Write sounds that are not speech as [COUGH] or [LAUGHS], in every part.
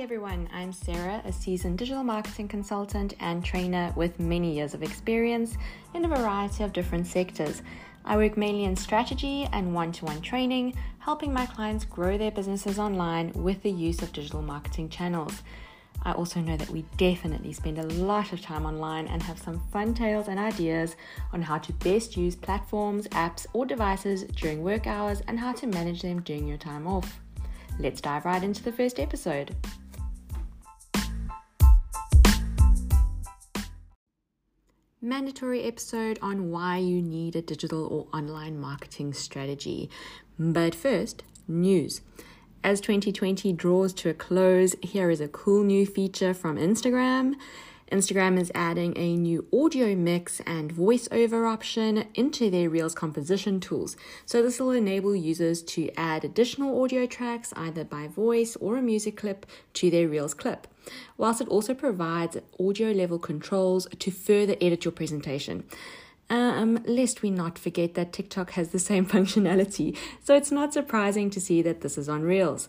everyone, I'm Sarah, a seasoned digital marketing consultant and trainer with many years of experience in a variety of different sectors. I work mainly in strategy and one to one training, helping my clients grow their businesses online with the use of digital marketing channels. I also know that we definitely spend a lot of time online and have some fun tales and ideas on how to best use platforms, apps, or devices during work hours and how to manage them during your time off. Let's dive right into the first episode. Mandatory episode on why you need a digital or online marketing strategy. But first, news. As 2020 draws to a close, here is a cool new feature from Instagram. Instagram is adding a new audio mix and voiceover option into their Reels composition tools. So, this will enable users to add additional audio tracks either by voice or a music clip to their Reels clip, whilst it also provides audio level controls to further edit your presentation. Um, lest we not forget that TikTok has the same [LAUGHS] functionality, so it's not surprising to see that this is on Reels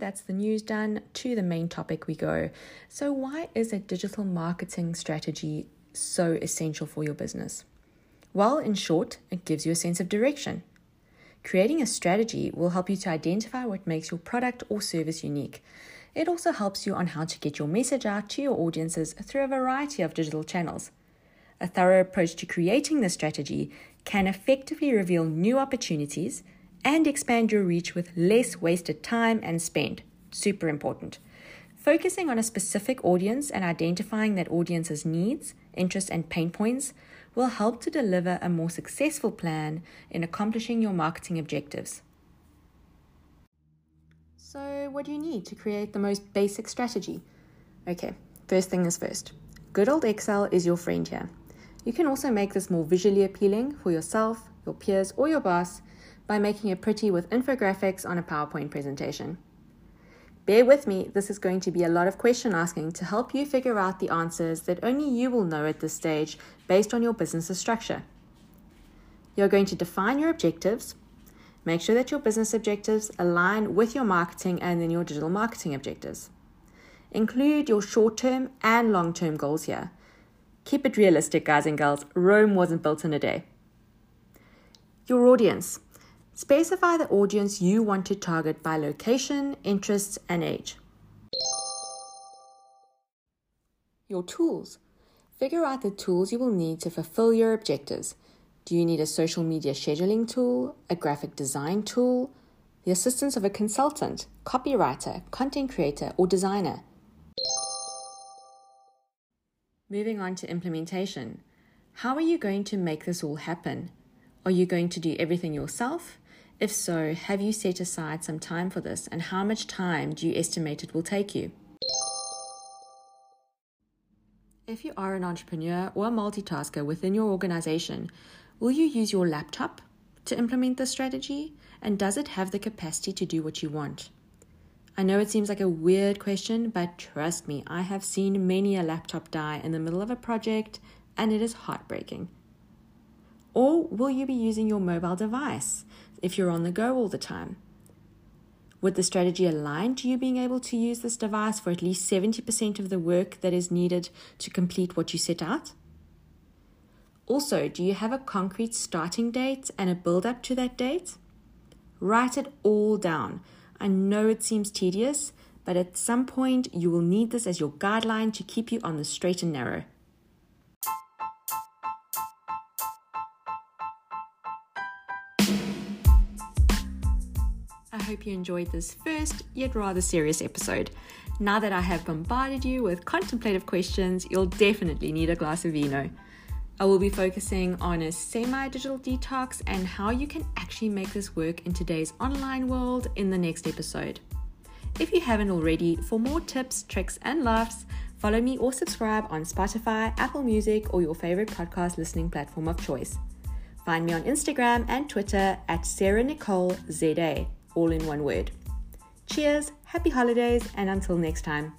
that's the news done. To the main topic we go. So, why is a digital marketing strategy so essential for your business? Well, in short, it gives you a sense of direction. Creating a strategy will help you to identify what makes your product or service unique. It also helps you on how to get your message out to your audiences through a variety of digital channels. A thorough approach to creating the strategy can effectively reveal new opportunities and expand your reach with less wasted time and spend. Super important. Focusing on a specific audience and identifying that audience's needs, interests, and pain points will help to deliver a more successful plan in accomplishing your marketing objectives. So, what do you need to create the most basic strategy? Okay, first thing is first. Good old Excel is your friend here. You can also make this more visually appealing for yourself, your peers, or your boss by making it pretty with infographics on a PowerPoint presentation. Bear with me, this is going to be a lot of question asking to help you figure out the answers that only you will know at this stage based on your business's structure. You're going to define your objectives, make sure that your business objectives align with your marketing and then your digital marketing objectives. Include your short term and long term goals here. Keep it realistic, guys and girls. Rome wasn't built in a day. Your audience. Specify the audience you want to target by location, interests, and age. Your tools. Figure out the tools you will need to fulfill your objectives. Do you need a social media scheduling tool, a graphic design tool, the assistance of a consultant, copywriter, content creator, or designer? Moving on to implementation. How are you going to make this all happen? Are you going to do everything yourself? If so, have you set aside some time for this and how much time do you estimate it will take you? If you are an entrepreneur or a multitasker within your organization, will you use your laptop to implement this strategy? And does it have the capacity to do what you want? I know it seems like a weird question, but trust me, I have seen many a laptop die in the middle of a project, and it is heartbreaking. Or will you be using your mobile device if you're on the go all the time? Would the strategy align to you being able to use this device for at least 70% of the work that is needed to complete what you set out? Also, do you have a concrete starting date and a build up to that date? Write it all down. I know it seems tedious, but at some point you will need this as your guideline to keep you on the straight and narrow. Hope you enjoyed this first, yet rather serious episode. Now that I have bombarded you with contemplative questions, you'll definitely need a glass of vino. I will be focusing on a semi digital detox and how you can actually make this work in today's online world in the next episode. If you haven't already, for more tips, tricks, and laughs, follow me or subscribe on Spotify, Apple Music, or your favorite podcast listening platform of choice. Find me on Instagram and Twitter at Sarah Nicole ZA all in one word. Cheers, happy holidays, and until next time.